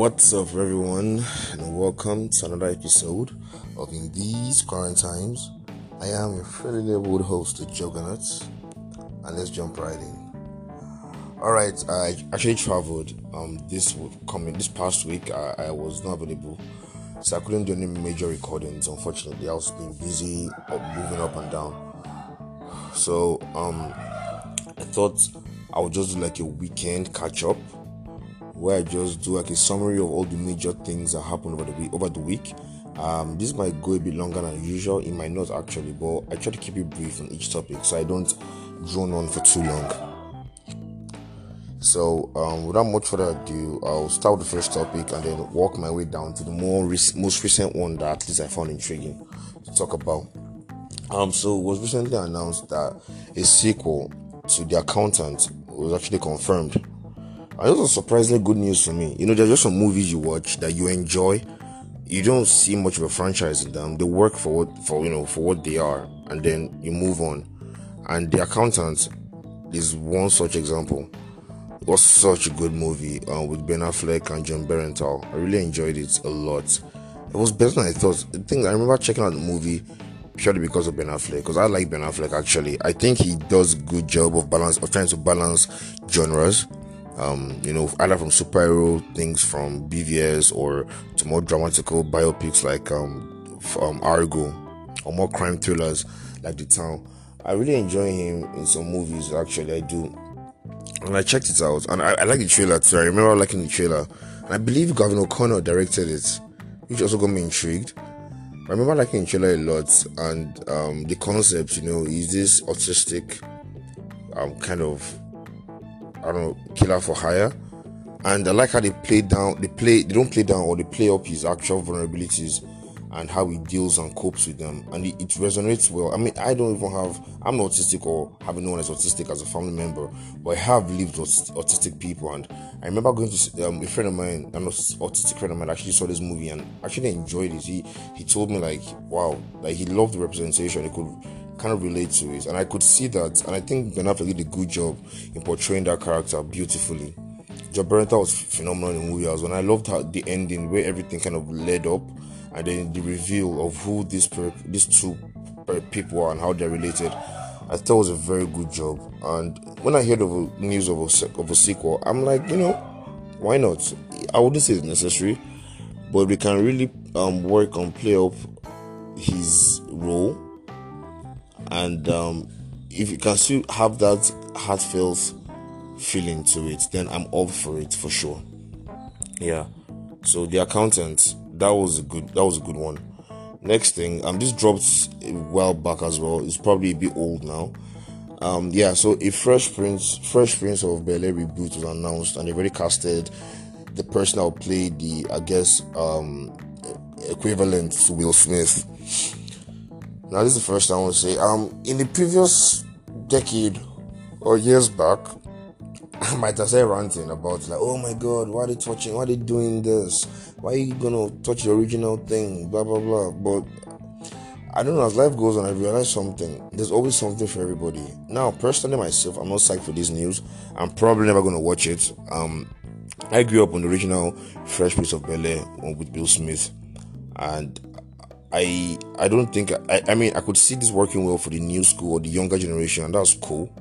What's up, everyone, and welcome to another episode of In These Current Times. I am your friendly neighborhood host, the Juggernaut, and let's jump right in. All right, I actually traveled um this coming this past week. I, I was not available, so I couldn't do any major recordings. Unfortunately, I was being busy moving up and down. So um, I thought I would just do like a weekend catch up where I just do like a summary of all the major things that happened over the week. Over the week, um, this might go a bit longer than usual. It might not actually, but I try to keep it brief on each topic so I don't drone on for too long. So, um, without much further ado, I'll start with the first topic and then walk my way down to the more most recent one that at least I found intriguing to talk about. Um, so it was recently announced that a sequel to The Accountant was actually confirmed this was surprisingly good news for me. You know, there's just some movies you watch that you enjoy. You don't see much of a franchise in them. They work for what for you know for what they are, and then you move on. And The Accountant is one such example. It was such a good movie uh, with Ben Affleck and Jon Bernthal. I really enjoyed it a lot. It was better than I thought. The thing I remember checking out the movie purely because of Ben Affleck, because I like Ben Affleck actually. I think he does a good job of balance of trying to balance genres um, you know, either from superhero things from BVS or to more dramatical biopics like um, um, Argo or more crime thrillers like The Town. I really enjoy him in some movies, actually, I do. And I checked it out, and I, I like the trailer too. I remember liking the trailer, and I believe Gavin O'Connor directed it, which also got me intrigued. I remember liking the trailer a lot, and um, the concept, you know, is this autistic um, kind of I don't know, killer for hire. And I like how they play down, they play, they don't play down or they play up his actual vulnerabilities and how he deals and copes with them. And it, it resonates well. I mean, I don't even have, I'm not autistic or having known as autistic as a family member, but I have lived with autistic people. And I remember going to um, a friend of mine, an autistic friend of mine, actually saw this movie and actually enjoyed it. He he told me like, wow, like he loved the representation. He could kind of relate to it, and I could see that. And I think Ben Affleck did a good job in portraying that character beautifully. Bernthal was phenomenal in the movie as well. And I loved how the ending, where everything kind of led up, and then the reveal of who these per, these two people are and how they're related. I thought was a very good job. And when I heard of a, news of a, of a sequel, I'm like, you know, why not? I wouldn't say it's necessary, but we can really um, work on play up his role and um, if you can still have that heartfelt feeling to it, then I'm up for it for sure. Yeah. So the accountant, that was a good that was a good one. Next thing, um, this dropped a while back as well. It's probably a bit old now. Um, yeah. So a Fresh Prince, Fresh Prince of Bel Air reboot was announced, and they already casted the person that will play the, I guess, um, equivalent to Will Smith. Now, this is the first I want to say. Um, in the previous decade or years back, I might have said ranting about like, oh my god, why are they touching? Why are they doing this? Why are you gonna touch the original thing? Blah blah blah. But I don't know. As life goes on, I realize something. There's always something for everybody. Now, personally, myself, I'm not psyched for this news. I'm probably never gonna watch it. Um, I grew up on the original Fresh Prince of Bel Air with Bill Smith, and I I don't think I, I mean I could see this working well for the new school or the younger generation, and that's cool.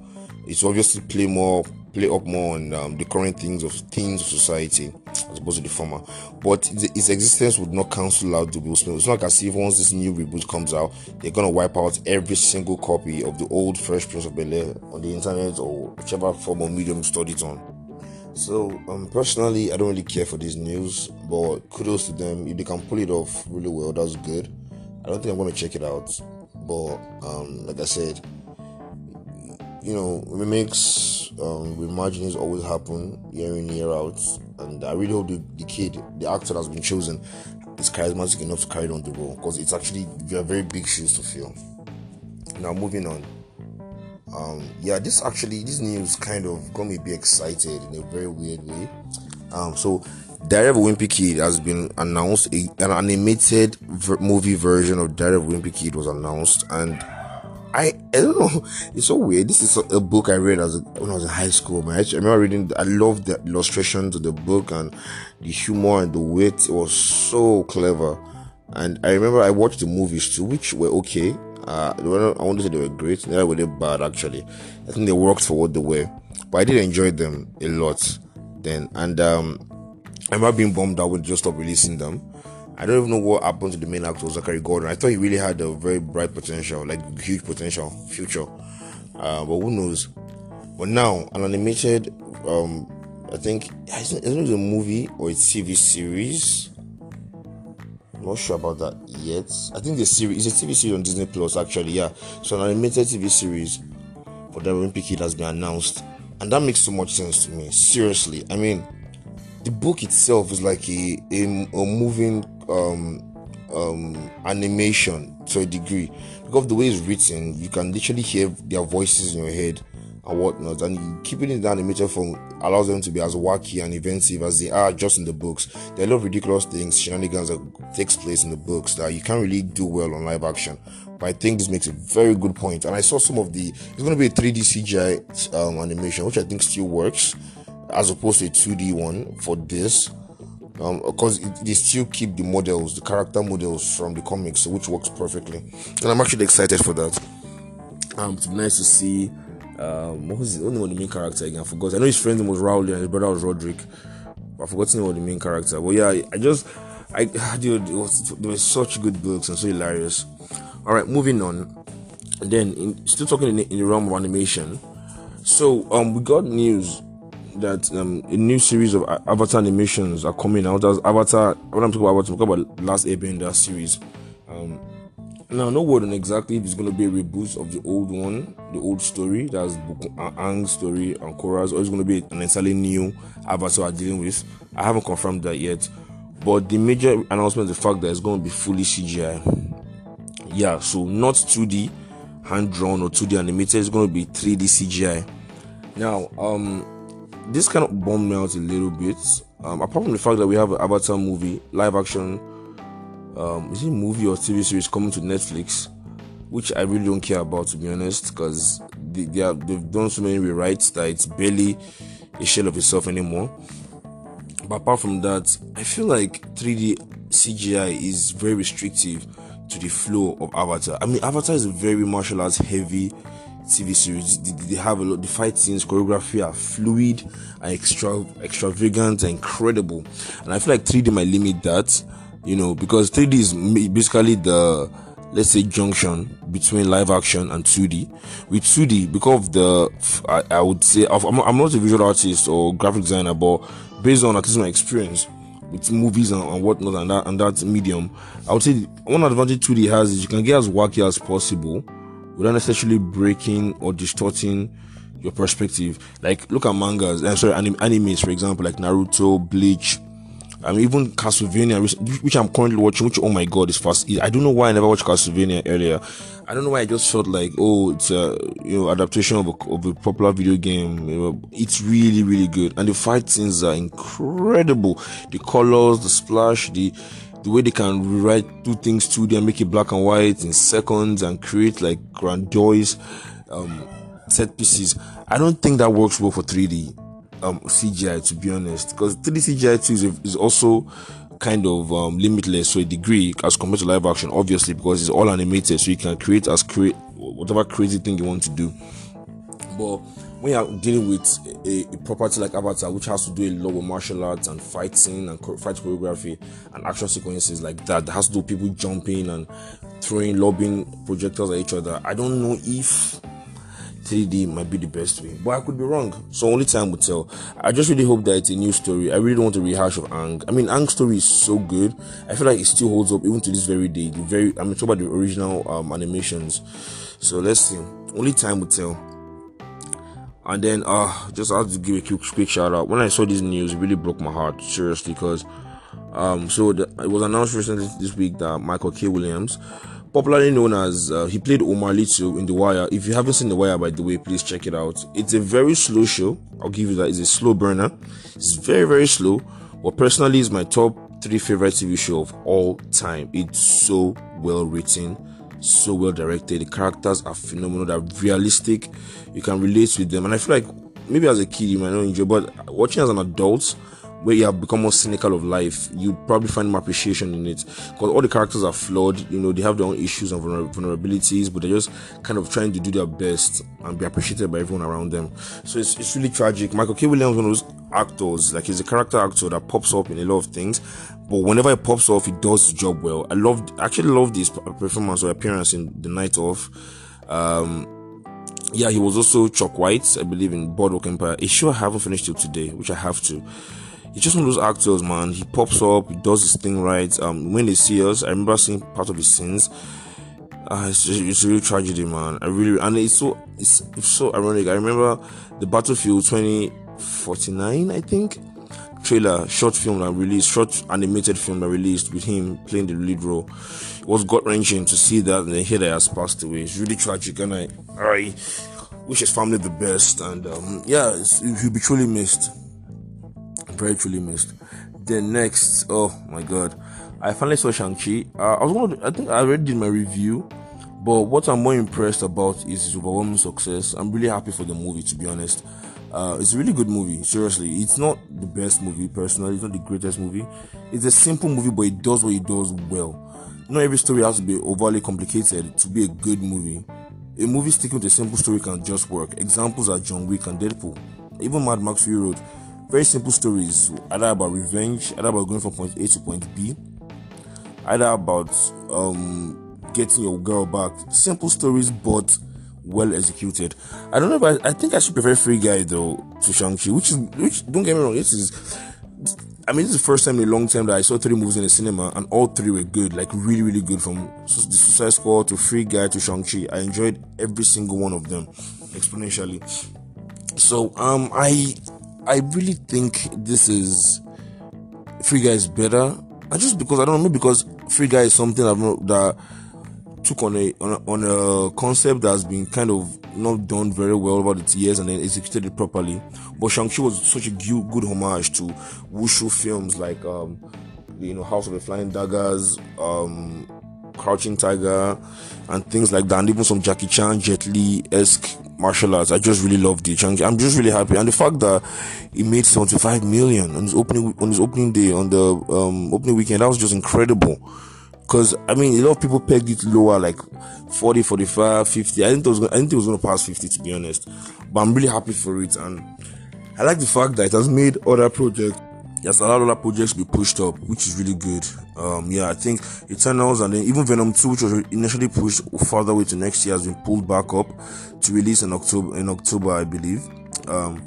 It's obviously play more play up more on um, the current things of things of society as opposed to the former. But its existence would not cancel out the Will Smith. It's not like as if once this new reboot comes out, they're gonna wipe out every single copy of the old Fresh Prince of Bel Air on the internet or whichever form or medium you study it on. So, um, personally, I don't really care for this news, but kudos to them. If they can pull it off really well, that's good. I don't think I'm to check it out, but um, like I said, you know, remakes, um, reimaginings always happen year in year out, and I really hope the, the kid, the actor that's been chosen, is charismatic enough to carry on the role because it's actually very, very big shoes to fill. Now, moving on. Um, yeah, this actually, this news kind of got me bit excited in a very weird way. Um, so Diary of a Wimpy Kid has been announced. A, an animated ver- movie version of Diary of a Wimpy Kid was announced, and I, I don't know. It's so weird. This is a book I read as a, when I was in high school. Man, I, remember reading. I loved the illustrations of the book and the humor and the wit. It was so clever. And I remember I watched the movies too, which were okay. Uh, I wouldn't say they were great. They were they bad actually. I think they worked for what they were, but I did enjoy them a lot then. And um, I remember being bummed out when they just stopped releasing them. I don't even know what happened to the main actor, Zachary Gordon. I thought he really had a very bright potential, like huge potential, future. Uh, but who knows? But now, an animated, um, I think, isn't it a movie or a TV series? I'm not sure about that yet. I think the series is a TV series on Disney Plus, actually. Yeah, so an animated TV series for the Olympic Kid has been announced, and that makes so much sense to me. Seriously, I mean, the book itself is like a a, a moving um, um, animation to a degree because of the way it's written, you can literally hear their voices in your head and whatnot. And keeping it animated form allows them to be as wacky and inventive as they are just in the books. There are a lot of ridiculous things, shenanigans that takes place in the books that you can't really do well on live action. But I think this makes a very good point. And I saw some of the it's going to be a 3D CGI um, animation, which I think still works as opposed to a 2D one for this um, because it, they still keep the models, the character models from the comics, which works perfectly. And I'm actually excited for that. Um, it's nice to see. Um, what was the only one the main character again? I forgot. I know his friend was Rowley and his brother was Roderick. I forgot the name of the main character. But yeah, I just, I, dude, was, there were such good books and so hilarious. All right, moving on. And then, in, still talking in, in the realm of animation. So, um, we got news that um, a new series of Avatar animations are coming out. As Avatar, when I'm talking about Avatar, I'm talking about Last Airbender series. Um, now, no word on exactly if it's going to be a reboot of the old one, the old story, that's Aang's story and Korra's, or it's going to be an entirely new Avatar I'm dealing with. I haven't confirmed that yet. But the major announcement is the fact that it's going to be fully CGI. Yeah, so not 2D, hand drawn or 2D animated, it's going to be 3D CGI. Now, um, this kind of bummed me out a little bit. Um, apart from the fact that we have an Avatar movie, live action, um, is it movie or TV series coming to Netflix, which I really don't care about to be honest, because they, they have, they've done so many rewrites that it's barely a shell of itself anymore. But apart from that, I feel like 3D CGI is very restrictive to the flow of Avatar. I mean, Avatar is a very martial arts heavy TV series. They, have a lot. The fight scenes, choreography are fluid and extra extravagant and incredible. And I feel like 3D might limit that, you know, because 3D is basically the let's say junction between live action and 2D. With 2D, because of the I, I would say I'm, I'm, not a visual artist or graphic designer, but based on at least my experience with movies and, and whatnot and that and that medium, I would say one advantage 2D has is you can get as wacky as possible without necessarily breaking or distorting your perspective. Like, look at mangas, uh, sorry, anim- animes, for example, like Naruto, Bleach, I mean, even Castlevania, which I'm currently watching, which, oh my god, is fast. I don't know why I never watched Castlevania earlier. I don't know why I just felt like, oh, it's a, you know, adaptation of a, of a popular video game. It's really, really good. And the fight scenes are incredible. The colors, the splash, the, the way they can rewrite two things to them, make it black and white in seconds and create like grandiose um, set pieces. I don't think that works well for 3D um, CGI to be honest, because 3D CGI too is, is also kind of um, limitless to a degree as compared to live action, obviously because it's all animated, so you can create as create whatever crazy thing you want to do. But when you're dealing with a, a, property like Avatar, which has to do a lot with martial arts and fighting and fight choreography and action sequences like that, that has to do people jumping and throwing, lobbing projectiles at each other. I don't know if 3D might be the best way, but I could be wrong. So only time will tell. I just really hope that it's a new story. I really don't want a rehash of Aang. I mean, Aang's story is so good. I feel like it still holds up even to this very day. The very, I mean, talk about the original um, animations. So let's see. Only time will tell. And then, uh, just have to give a quick, quick shout out. When I saw this news, it really broke my heart, seriously, because, um, so the, it was announced recently this week that Michael K. Williams, popularly known as, uh, he played Omar Little in The Wire. If you haven't seen The Wire, by the way, please check it out. It's a very slow show. I'll give you that. It's a slow burner. It's very, very slow. But personally, it's my top three favorite TV show of all time. It's so well written so well directed. The characters are phenomenal. They're realistic. You can relate with them, and I feel like maybe as a kid you might not enjoy, but watching as an adult where you have become more cynical of life, you probably find more appreciation in it because all the characters are flawed. You know, they have their own issues and vulnerabilities, but they're just kind of trying to do their best and be appreciated by everyone around them. So it's, it's really tragic. Michael K. Williams, one of those actors, like he's a character actor that pops up in a lot of things, but whenever he pops off, he does his job well. I loved, actually loved his performance or appearance in The Night Of. Um, yeah, he was also Chalky White, I believe, in Boardwalk Empire. A show I haven't finished till today, which I have to he's just one of those actors, man. He pops up, he does his thing right. Um, when they see us, I remember seeing part of his scenes. Uh, it's, just, it's really tragedy, man. I really, and it's so, it's, it's so ironic. I remember the Battlefield 2049, I think, trailer, short film that released, short animated film that released with him playing the lead role. It was gut wrenching to see that and then that has passed away. It's really tragic, and I, I wish his family the best. And um, yeah, he'll be truly missed truly missed. The next, oh my god, I finally saw Shang-Chi. Uh, I was the, I think I already did my review, but what I'm more impressed about is his overwhelming success. I'm really happy for the movie, to be honest. Uh, it's a really good movie. Seriously, it's not the best movie personally. It's not the greatest movie. It's a simple movie, but it does what it does well. Not every story has to be overly complicated to be a good movie. A movie sticking with a simple story can just work. Examples are John Wick and Deadpool. Even Mad Max Fury Road very simple stories, either about revenge, either about going from point A to point B, either about um, getting your girl back. Simple stories, but well executed. I don't know, but I think I should prefer Free Guy though to Shang-Chi, which is, which, don't get me wrong, this is, I mean, this is the first time in a long time that I saw three movies in the cinema and all three were good, like really, really good from the Suicide Squad to Free Guy to Shang-Chi. I enjoyed every single one of them exponentially. So, um, I I really think this is Free Guy is better. And just because I don't know, because Free Guy is something I've not, that took on a, on a, on a concept that has been kind of not done very well over the years and then executed it properly. But Shang-Chi was such a good homage to wushu films like um, you know House of the Flying Daggers, um, Crouching Tiger, and things like that, and even some Jackie Chan, Jet Li esque martial arts. I just really loved it. I'm just really happy, and the fact that he made 75 million on his opening on his opening day on the um, opening weekend that was just incredible. Because I mean, a lot of people pegged it lower, like 40, 45, 50. I think it was I think it was going to pass 50 to be honest. But I'm really happy for it, and I like the fact that it has made other projects yes, a lot of other projects be pushed up, which is really good. Um, yeah, I think Eternals and then even Venom 2, which was initially pushed further away to next year, has been pulled back up to release in October. In October, I believe. Um,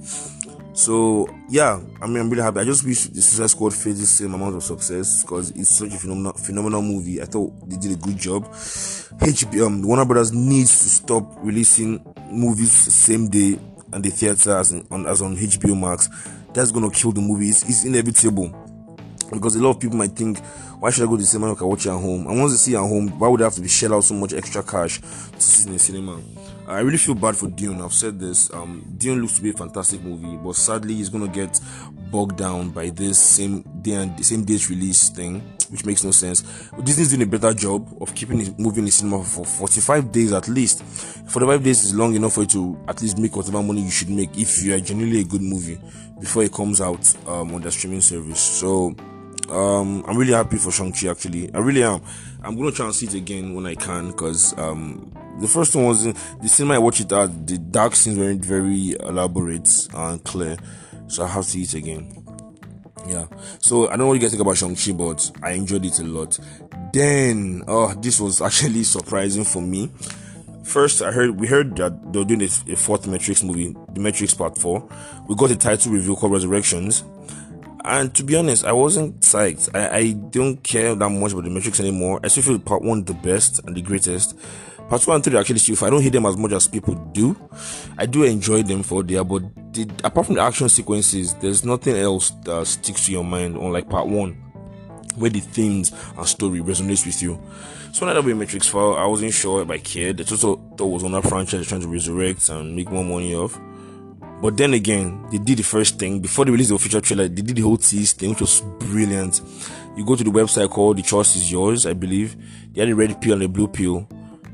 so yeah, I mean, I'm really happy. I just wish the Suicide Squad faced the same amount of success because it's such a phenomenal, phenomenal movie. I thought they did a good job. HBO, um, Warner Brothers needs to stop releasing movies the same day and the theater as, on, as on HBO Max that's gonna kill the movie. It's, it's, inevitable because a lot of people might think, why should I go to the cinema? I can watch it at home. And once I see at home, why would I have to be shell out so much extra cash to see in the cinema? I really feel bad for Dune. I've said this. Um, Dune looks to be a fantastic movie, but sadly, it's gonna get bogged down by this same day and same date release thing, which makes no sense. Disney's doing a better job of keeping it moving in the cinema for 45 days at least. 45 days is long enough for you to at least make whatever money you should make if you are genuinely a good movie before it comes out um, on the streaming service. So um, I'm really happy for Shang-Chi actually. I really am. I'm gonna try and see it again when I can because um, the first one was in the cinema I watched it at. The dark scenes weren't very elaborate and clear, so I have to see it again. Yeah. So I don't know what you guys think about Shang-Chi, but I enjoyed it a lot. Then, oh, this was actually surprising for me. First, I heard we heard that they're doing a, a fourth Matrix movie, The Matrix Part Four. We got a title review called Resurrections, and to be honest, I wasn't psyched. I, I don't care that much about The Matrix anymore. I still feel Part One the best and the greatest. Part two and three actually still. I don't hate them as much as people do. I do enjoy them for there, but the, apart from the action sequences, there's nothing else that sticks to your mind. Unlike Part One, where the themes and story resonates with you. So when I be Matrix 4, I wasn't sure if I cared. The total thought was on a franchise trying to resurrect and make more money off. But then again, they did the first thing before they released the official trailer. They did the whole tease thing, which was brilliant. You go to the website called "The Choice Is Yours," I believe. They had a red pill and a blue pill.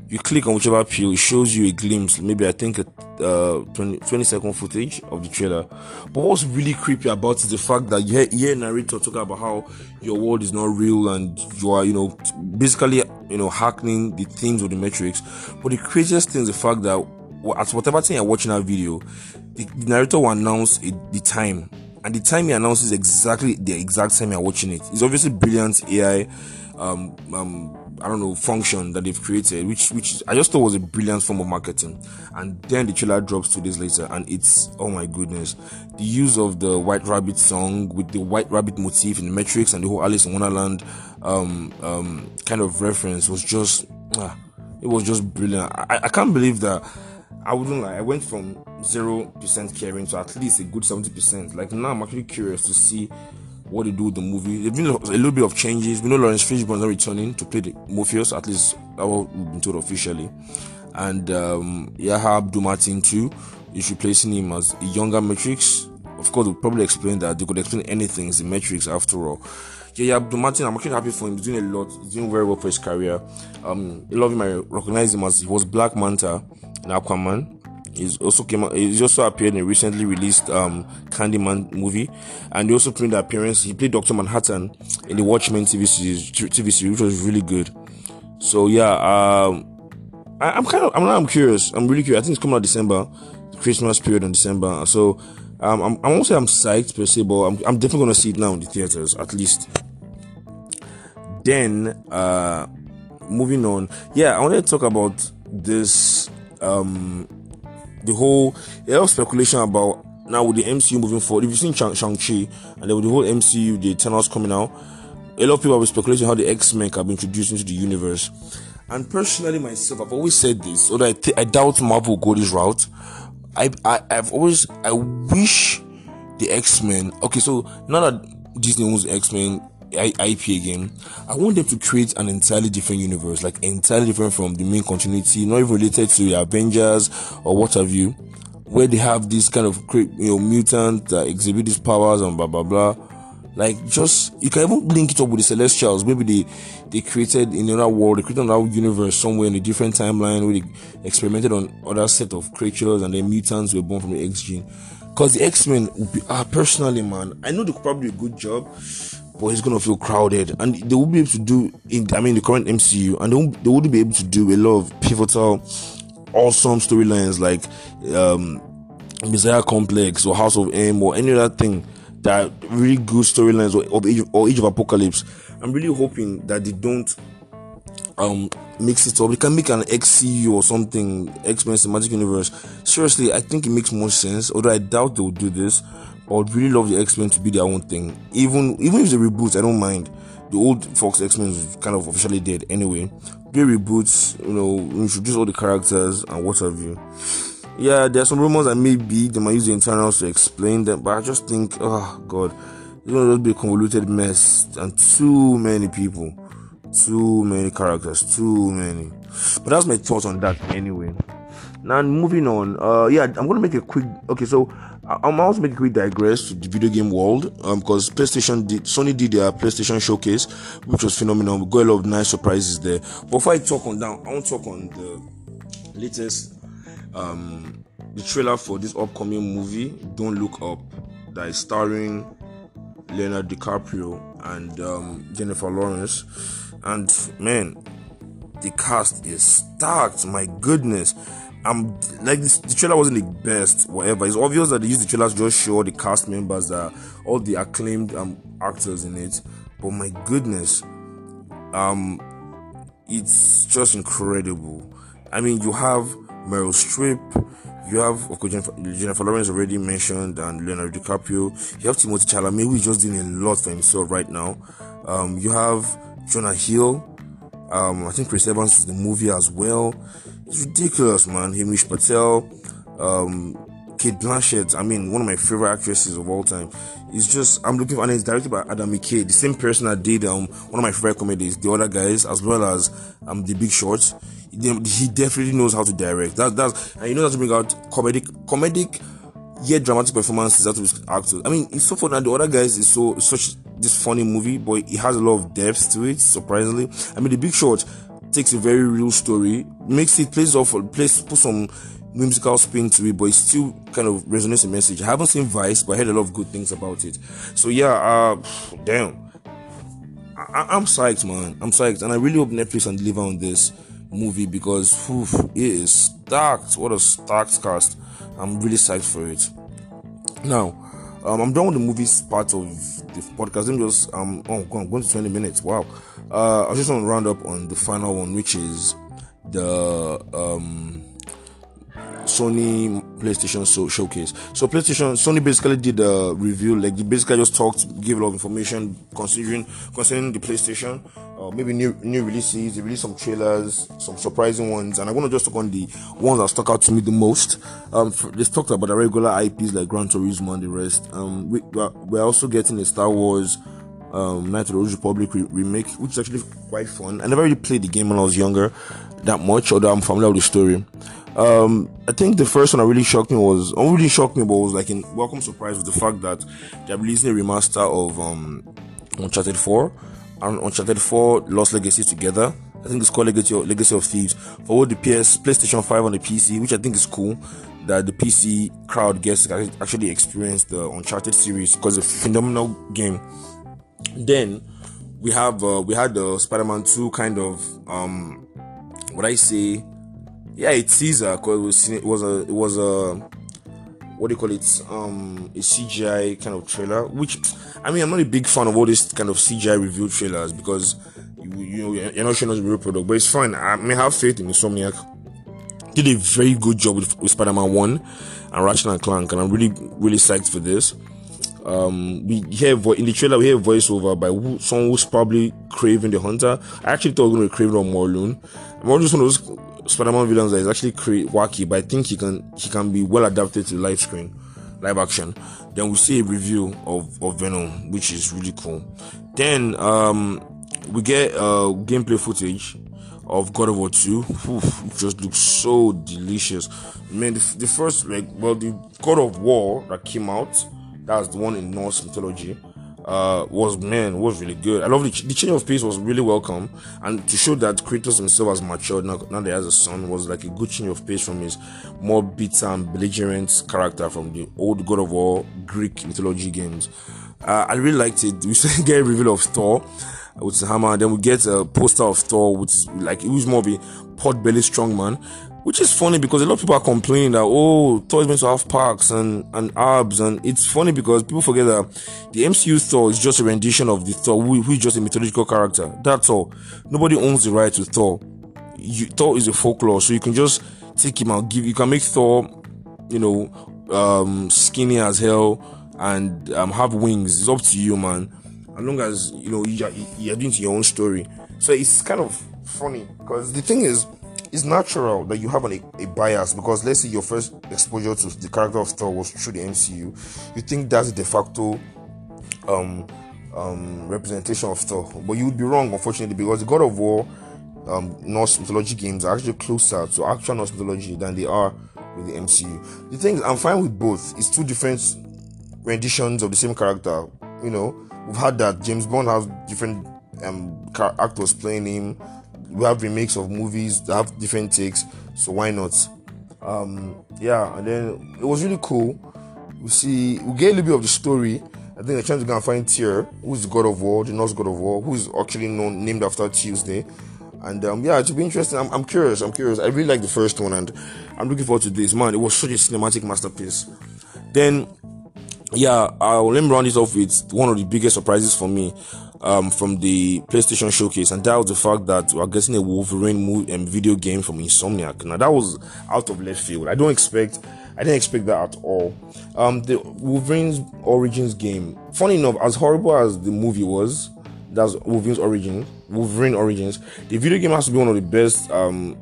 you click on whichever peel, it shows you a glimpse, maybe I think a uh, 20, 20 second footage of the trailer. But what's really creepy about is the fact that you hear, you hear about how your world is not real and you are, you know, basically, you know, hacking the themes of the Matrix. But the craziest thing is the fact that at whatever time you're watching that video, the, narrator will announce the time. And the time he announces exactly the exact time you're watching it. It's obviously brilliant AI um, um, I don't know function that they've created, which which I just thought was a brilliant form of marketing. And then the trailer drops two days later, and it's oh my goodness, the use of the White Rabbit song with the White Rabbit motif in the Matrix and the whole Alice in Wonderland um, um, kind of reference was just ah, it was just brilliant. I, I can't believe that. I wouldn't lie. I went from zero percent caring to at least a good seventy percent. Like now, I'm actually curious to see what they do with the movie. There's been a little bit of changes. We know Laurence Fishburne not returning to play the Morpheus, at least what we've been told officially. And um, Yahya Abdul-Mateen too is replacing him as a younger Matrix. Of course, they'll probably explain that they could explain anything. It's the Matrix after all. Yeah, yeah, Abdul-Mateen, I'm actually happy for him. He's doing a lot. He's doing very well for his career. Um, I love him. I recognize him as he was Black Manta in Aquaman. He's also came out, he's also appeared in a recently released um, Candyman movie, and he also played the appearance. He played Doctor Manhattan in the Watchmen TV series, TV series, which was really good. So yeah, um, I, am kind of I'm I'm curious. I'm really curious. I think it's coming out December, Christmas period in December. So um, I'm I won't say I'm psyched per se, but I'm I'm definitely gonna see it now in the theaters at least. Then uh, moving on, yeah, I wanted to talk about this um the whole a lot of speculation about now with the MCU moving forward. If you've seen Shang- Shang-Chi and then with the whole MCU, the Eternals coming out, a lot of people have been speculating how the X-Men can be introduced into the universe. And personally, myself, I've always said this, although I, th- I doubt Marvel will go this route. I, I, I've always, I wish the X-Men, okay, so now that Disney owns X-Men, IP again, I want them to create an entirely different universe, like entirely different from the main continuity, not even related to the Avengers or what have you, where they have this kind of you know mutant that exhibit these powers and blah blah blah. Like just you can even link it up with the Celestials. Maybe they they created in another world, they created another universe somewhere in a different timeline where they experimented on other set of creatures and then mutants were born from the X gene. Because the X Men would be ah personally man, I know they could probably do a good job but it's gonna feel crowded, and they will be able to do in I mean the current MCU, and they won't, they wouldn't be able to do a lot of pivotal, awesome storylines like um, Messiah Complex or House of M or any other thing that really good storylines or, or Age of Apocalypse. I'm really hoping that they don't um mix it up. They can make an XCU or something, X Men Cinematic Universe. Seriously, I think it makes more sense. Although I doubt they will do this. I would really love the X Men to be their own thing. Even even if they reboot, I don't mind. The old Fox X Men is kind of officially dead anyway. They reboots, you know, introduce all the characters and what have you. Yeah, there are some rumors that maybe they might use the Eternals to explain them, but I just think, oh god, it's gonna just be a convoluted mess and too many people, too many characters, too many. But that's my thoughts on that anyway. Now moving on, uh, yeah, I'm gonna make a quick. Okay, so I'm also making a quick digress to the video game world um, because PlayStation did Sony did their PlayStation showcase, which was phenomenal. We got a lot of nice surprises there. But before I talk on down, I want to talk on the latest um, the trailer for this upcoming movie, Don't Look Up, that is starring Leonardo DiCaprio and um, Jennifer Lawrence. And man, the cast is stacked. My goodness. I'm like this, the trailer wasn't the best, whatever. It's obvious that they used the trailer to just show the cast members that all the acclaimed um, actors in it. But my goodness, um, it's just incredible. I mean, you have Meryl Streep, you have Jennifer, Jennifer Lawrence already mentioned, and Leonardo DiCaprio. You have Timothée Chalamet, who is just doing a lot for himself right now. Um, you have Jonah Hill. Um, I think Chris Evans is the movie as well. It's ridiculous, man. Himesh Patel, um, Cate Blanchett. I mean, one of my favorite actresses of all time. It's just I'm looking for, and it's directed by Adam McKay, the same person that did um one of my favorite comedies, The Other Guys, as well as um The Big Short. He definitely knows how to direct. That that's and he knows how to bring out comedic comedic yet dramatic performances out of his actors. I mean, it's so funny. The other guys is so such this funny movie, but it has a lot of depth to it. Surprisingly, I mean, The Big Short takes a very real story, makes it plays off, plays put some whimsical spin to it, but it still kind of resonates the message. I haven't seen Vice, but I heard a lot of good things about it. So yeah, uh, damn, I- am psyched, man. I'm psyched, and I really hope Netflix can deliver on this movie because oof, it is stacked. What a stacked cast! I'm really psyched for it. Now, um, I'm done with the movies part of the podcast. Me just um, oh, I'm going to 20 minutes. Wow. Uh, I just want to round up on the final one, which is the um Sony PlayStation so- showcase. So PlayStation Sony basically did a review, like they basically just talked, gave a lot of information considering concerning the PlayStation, uh, maybe new new releases. They released some trailers, some surprising ones, and I want to just talk on the ones that stuck out to me the most. Um, they talked about the regular IPs like Gran Turismo and the rest. Um, we we're also getting a Star Wars um, Knights of the Old Republic re- remake, which is actually quite fun. I never really played the game when I was younger that much, although I'm familiar with the story. Um, I think the first one that really shocked me was, not really shocked me, but was like in welcome surprise with the fact that they're releasing a remaster of um, Uncharted 4 and Uncharted 4 Lost Legacy together. I think it's called Legacy of, Legacy of Thieves for both the PS, PlayStation 5 and the PC, which I think is cool that the PC crowd gets actually experience the Uncharted series because it's a phenomenal game. Then we have uh, we had the Spider-Man 2 kind of um what I say yeah, it's Caesar because it was a it was a what do you call it um a CGI kind of trailer. Which I mean, I'm not a big fan of all this kind of CGI review trailers because you, you know you're not showing us the real product, but it's fine. I may have faith in Insomniac. Did a very good job with, with Spider-Man One and Ratchet and Clank, and I'm really really psyched for this. Um, we hear vo- in the trailer we hear voiceover by who, someone who's probably Kraven the Hunter. I actually thought we were going to Kraven or Morlun. More just one of those Spider-Man villains that is actually cre- wacky, but I think he can he can be well adapted to live screen, live action. Then we see a review of, of Venom, which is really cool. Then um, we get uh, gameplay footage of God of War 2. Oof, it just looks so delicious. Man, the, the first like well the God of War that came out, that's the one in Norse mythology uh, was man was really good. I love the, the change of pace was really welcome, and to show that Kratos himself has matured now, now that he has a son was like a good change of pace from his more bitter and belligerent character from the old God of War Greek mythology games. Uh, I really liked it. We get a reveal of Thor with the hammer, then we get a poster of Thor, which is like it was more of a pot belly strong man. Which is funny because a lot of people are complaining that oh Thor is meant to have parks and, and abs and it's funny because people forget that the MCU Thor is just a rendition of the Thor who, is just a mythological character. That's all. Nobody owns the right to Thor. You, Thor is a folklore, so you can just take him out, give you can make Thor, you know, um, skinny as hell and um, have wings. It's up to you, man. As long as you know you're, you're doing your own story. So it's kind of funny because the thing is it's natural that you have an, a, bias because let's say your first exposure to the character of Thor was through the MCU, you think that's de facto um, um, representation of Thor, but you would be wrong, unfortunately, because the God of War um, Norse mythology games are actually closer to actual Norse mythology than they are with the MCU. The thing is, I'm fine with both. It's two different renditions of the same character. You know, we've had that James Bond has different um, actors playing him we have remakes of movies that have different takes, so why not? Um, yeah, and then it was really cool. We see we get a little bit of the story. I think they're trying to go and find Tyr, who's the god of war, the Norse god of war, who's actually known named after Tuesday. And um, yeah, it should be interesting. I'm, I'm curious. I'm curious. I really like the first one, and I'm looking forward to this. Man, it was such a cinematic masterpiece. Then, yeah, I'll let me round this off with one of the biggest surprises for me um, from the PlayStation Showcase, and that was the fact that we're getting a Wolverine movie, um, video game from Insomniac. Now that was out of left field. I don't expect, I didn't expect that at all. Um, the Wolverine's Origins game. Funny enough, as horrible as the movie was, that's Wolverine's Origin, Wolverine Origins. The video game has to be one of the best um,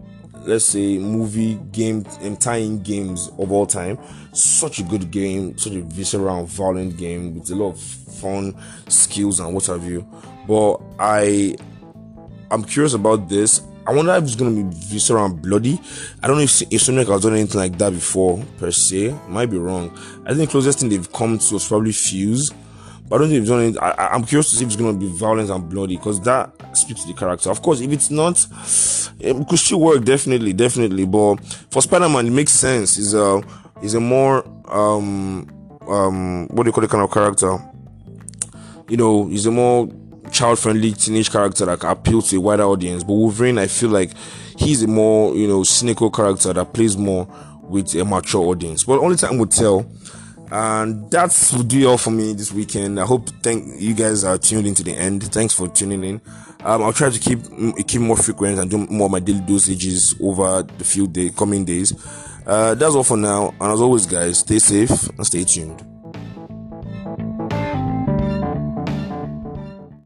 let's say movie game and tying games of all time. Such a good game such a visceral and violent game with a lot of fun skills and what have you. But i i'm curious about this. I wonder if it's gonna be visceral and bloody. I don't know if, if Sonic has done anything like that before per se. Might be wrong. I think the closest thing they've come to is probably fuse But I don't think it's going. I, I'm curious to see if it's going to be violent and bloody because that speaks to the character. Of course, if it's not, it could still work definitely, definitely. But for Spider-Man, it makes sense. He's a he's a more um um what do you call the kind of character? You know, he's a more child-friendly teenage character that can appeal to a wider audience. But Wolverine, I feel like he's a more you know cynical character that plays more with a mature audience. But only time will tell. And that's will do all for me this weekend. I hope thank you guys are tuned in to the end. Thanks for tuning in. Um, I'll try to keep keep more frequent and do more my daily dosages over the few day coming days. Uh, that's all for now. And as always, guys, stay safe and stay tuned.